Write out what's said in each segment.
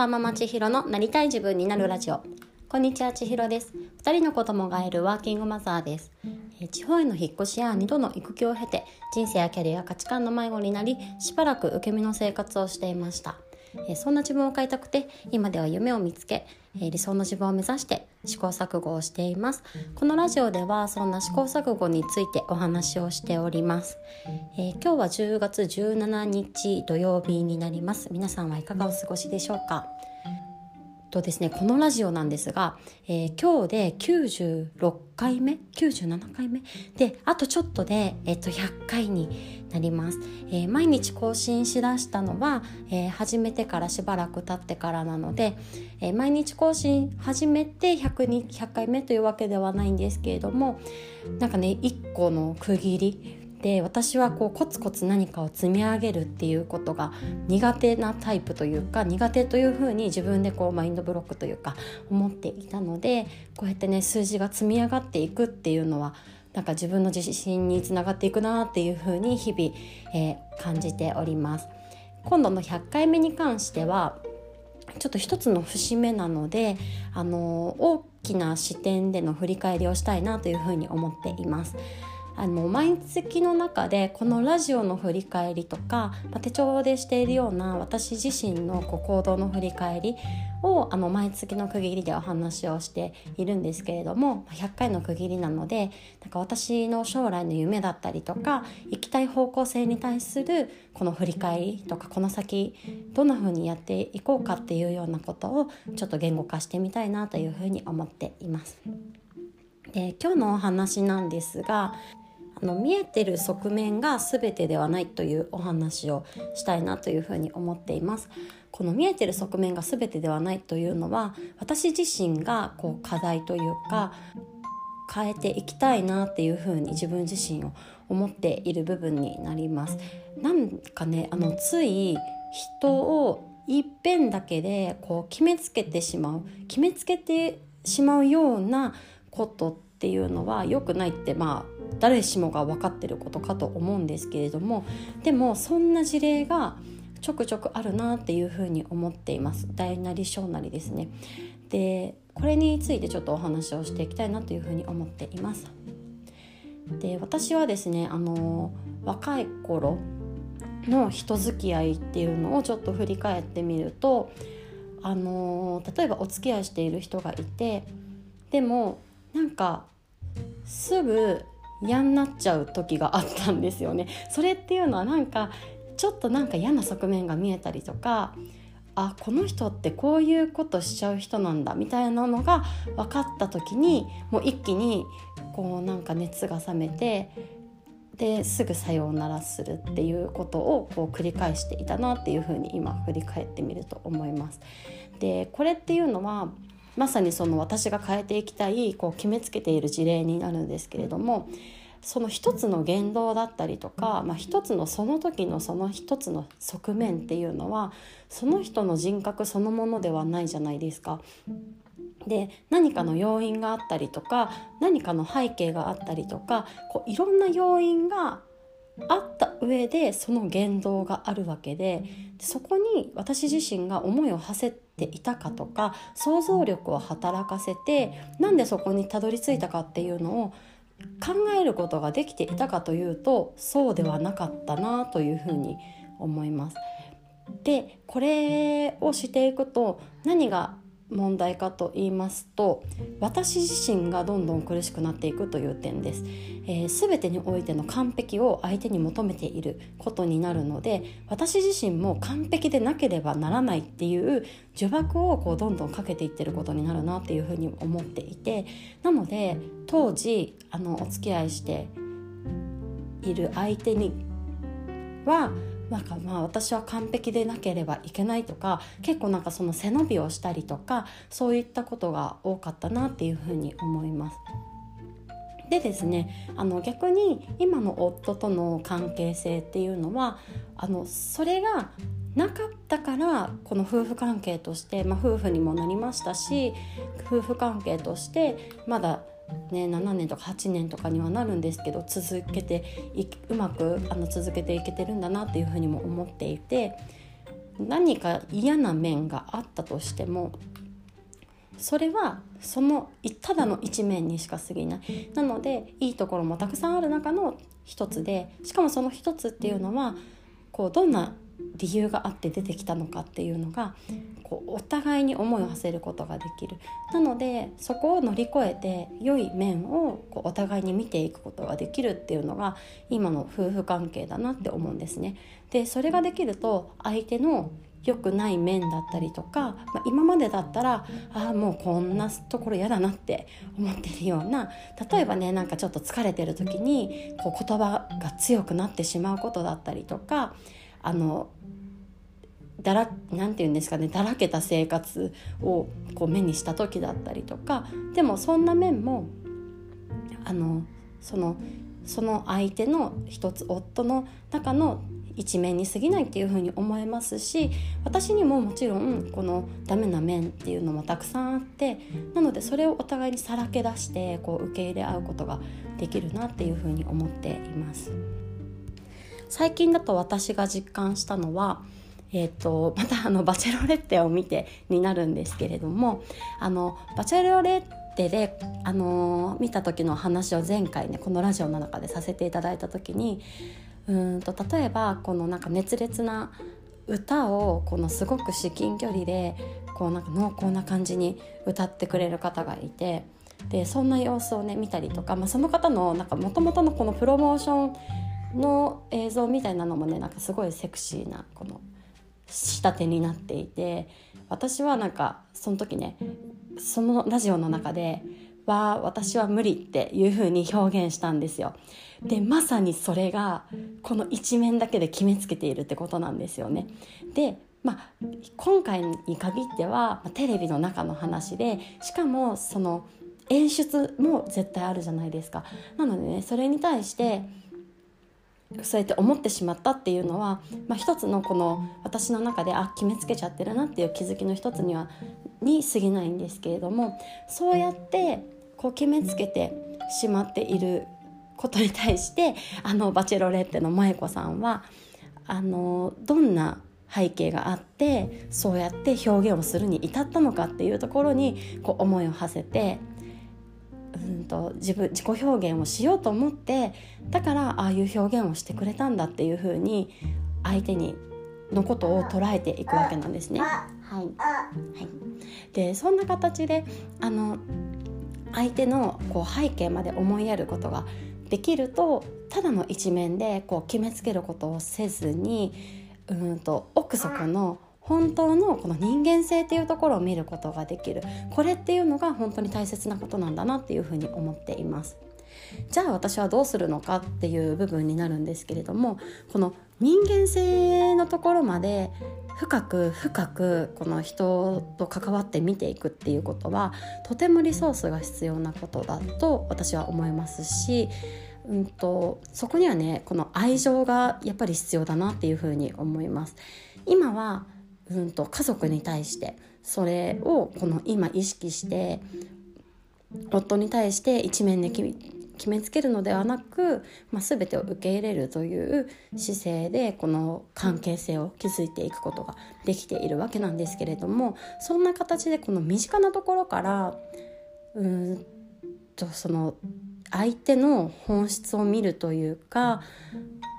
マママ千尋のなりたい自分になるラジオ。こんにちは千尋です。2人の子供がいるワーキングマザーです。地方への引っ越しや2度の育休を経て人生やキャリア価値観の迷子になりしばらく受け身の生活をしていました。えそんな自分を変えたくて今では夢を見つけ、え理想の自分を目指して試行錯誤をしています。このラジオではそんな試行錯誤についてお話をしております、えー、今日は10月17日土曜日になります。皆さんはいかがお過ごしでしょうか？とですねこのラジオなんですが、えー、今日で96回目97回目。であとちょっとで、えー、と100回になります、えー、毎日更新しだしたのは、えー、始めてからしばらく経ってからなので、えー、毎日更新始めて 100, 100回目というわけではないんですけれどもなんかね1個の区切りで私はこうコツコツ何かを積み上げるっていうことが苦手なタイプというか苦手というふうに自分でこうマインドブロックというか思っていたのでこうやってね数字が積み上がっていくっていうのはなんか自分の自信につながっていくなっていうふうに日々、えー、感じております。今度の100回目に関してはちょっと一つの節目なのであの大きな視点での振り返りをしたいなというふうに思っています。あの毎月の中でこのラジオの振り返りとか、まあ、手帳でしているような私自身のこう行動の振り返りをあの毎月の区切りでお話をしているんですけれども100回の区切りなのでなんか私の将来の夢だったりとか行きたい方向性に対するこの振り返りとかこの先どんな風にやっていこうかっていうようなことをちょっと言語化してみたいなというふうに思っています。で今日のお話なんですがあの見えてる側面が全てではないというお話をしたいなというふうに思っています。この見えてる側面が全てではないというのは私自身がこう課題というか変えていきたいなっていうふうに自分自身を思っている部分になります。なんかねあのつい人をいっぺんだけでこう決めつけてしまう決めつけてしまうようなことっていうのは良くないってまあ誰しもが分かってることかと思うんですけれどもでもそんな事例がちょくちょくあるなっていうふうに思っています。大なり小なりですね。でこれについてちょっとお話をしていきたいなというふうに思っています。で私はですねあの若い頃の人付き合いっていうのをちょっと振り返ってみるとあの例えばお付き合いしている人がいてでもなんかすぐ嫌になっちゃう時があったんですよね。それっていうのはなんかちょっとなんか嫌な側面が見えたりとかあこの人ってこういうことしちゃう人なんだみたいなのが分かった時にもう一気にこうなんか熱が冷めてですぐさようならするっていうことをこう繰り返していたなっていうふうに今振り返ってみると思います。でこれっていうのはまさにその私が変えていきたいこう決めつけている事例になるんですけれどもその一つの言動だったりとか、まあ、一つのその時のその一つの側面っていうのはその人の人格そのものではないじゃないですか。で何かの要因があったりとか何かの背景があったりとかこういろんな要因があった上でその言動があるわけでそこに私自身が思いを馳せていたかとか想像力を働かせてなんでそこにたどり着いたかっていうのを考えることができていたかというとそうではなかったなというふうに思います。でこれをしていくと何が問題かと言いますと私自身がどんどん苦しくなっていくという点です、えー、全てにおいての完璧を相手に求めていることになるので私自身も完璧でなければならないっていう呪縛をこうどんどんかけていってることになるなっていうふうに思っていてなので当時あのお付き合いしている相手にはなんかまあ私は完璧でなければいけないとか結構なんかその背伸びをしたりとかそういったことが多かったなっていうふうに思います。でですねあの逆に今の夫との関係性っていうのはあのそれがなかったからこの夫婦関係として、まあ、夫婦にもなりましたし夫婦関係としてまだね、7年とか8年とかにはなるんですけど続けてうまくあの続けていけてるんだなっていうふうにも思っていて何か嫌な面があったとしてもそれはそのただの一面にしか過ぎない。なのでいいところもたくさんある中の一つでしかもその一つっていうのはこうどんな理由があって出てきたのかっていうのがこうお互いに思いを馳せることができるなのでそこを乗り越えて良い面をこうお互いに見ていくことができるっていうのが今の夫婦関係だなって思うんですね。でそれができると相手の良くない面だったりとか、まあ、今までだったらああもうこんなところ嫌だなって思ってるような例えばねなんかちょっと疲れてる時にこう言葉が強くなってしまうことだったりとかあのだらなんて言うんですかねだらけた生活をこう目にした時だったりとかでもそんな面もあのそのその相手の一つ夫の中の一面に過ぎないっていうふうに思えますし私にももちろんこのダメな面っていうのもたくさんあってなのでそれをお互いにさらけ出してこう受け入れ合うことができるなっていうふうに思っています。最近だと私が実感したのはえーと、またあのバチェロレッテを見てになるんですけれどもあのバチェロレッテで、あの見た時の話を前回ねこのラジオの中でさせていただいた時にうんと例えばこのなんか熱烈な歌をこのすごく至近距離でこうなんか濃厚な感じに歌ってくれる方がいてでそんな様子をね見たりとか、まあ、その方のもともとのこのプロモーションの映像みたいなのもねなんかすごいセクシーなこの仕立てになっていて私はなんかその時ねそのラジオの中では私は無理っていう風に表現したんですよ。でまさにそれがこの一面だけで決めつけているってことなんですよね。でまあ、今回に限ってはテレビの中の話でしかもその演出も絶対あるじゃないですか。なのでねそれに対してそうやって思ってしまったっていうのは、まあ、一つのこの私の中であ決めつけちゃってるなっていう気づきの一つにはに過ぎないんですけれどもそうやってこう決めつけてしまっていることに対してあのバチェロレッテの萌子さんはあのどんな背景があってそうやって表現をするに至ったのかっていうところにこう思いを馳せてうんと自分自己表現をしようと思ってだからああいう表現をしてくれたんだっていうふうに相手にのことを捉えていくわけなんですね。はい、はい、でそんな形であの相手のこう背景まで思いやることができるとただの一面でこう決めつけることをせずにうんと奥底の本当のこの人間性っていうところを見ることができるこれっていうのが本当に大切なことなんだなっていうふうに思っています。じゃあ私はどうするのかっていう部分になるんですけれどもこの人間性のところまで深く深くこの人と関わって見ていくっていうことはとてもリソースが必要なことだと私は思いますし、うんと、そこにはねこの愛情がやっぱり必要だなっていうふうに思います。今はうんと家族に対してそれをこの今意識して夫に対して一面で決めつけるのではなく、まあ、全てを受け入れるという姿勢でこの関係性を築いていくことができているわけなんですけれどもそんな形でこの身近なところからうんとその相手の本質を見るというか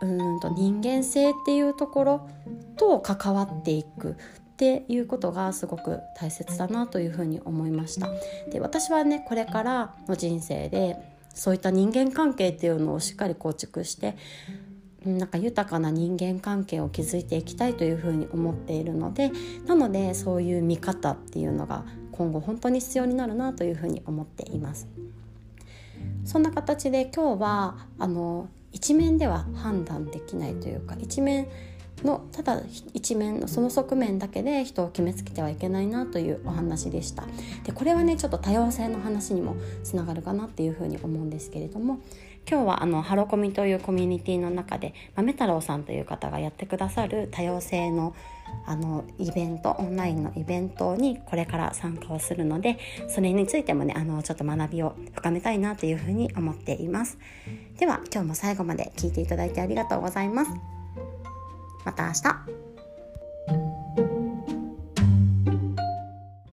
うんと人間性っていうところと関わっていくっていうことがすごく大切だなというふうに思いましたで私はねこれからの人生でそういった人間関係っていうのをしっかり構築してなんか豊かな人間関係を築いていきたいというふうに思っているのでなのでそういう見方っていうのが今後本当に必要になるなというふうに思っています。そんな形で今日はあの一面では判断できないというか一面のただ一面のその側面だけで人を決めつけてはいけないなというお話でした。でこれはねちょっと多様性の話にもつながるかなっていうふうに思うんですけれども今日はあのハロコミというコミュニティの中で豆太郎さんという方がやってくださる多様性のあのイベントオンラインのイベントにこれから参加をするのでそれについてもねあのちょっと学びを深めたいなというふうに思っています。では今日も最後まで聞いていただいてありがとうございます。また明日。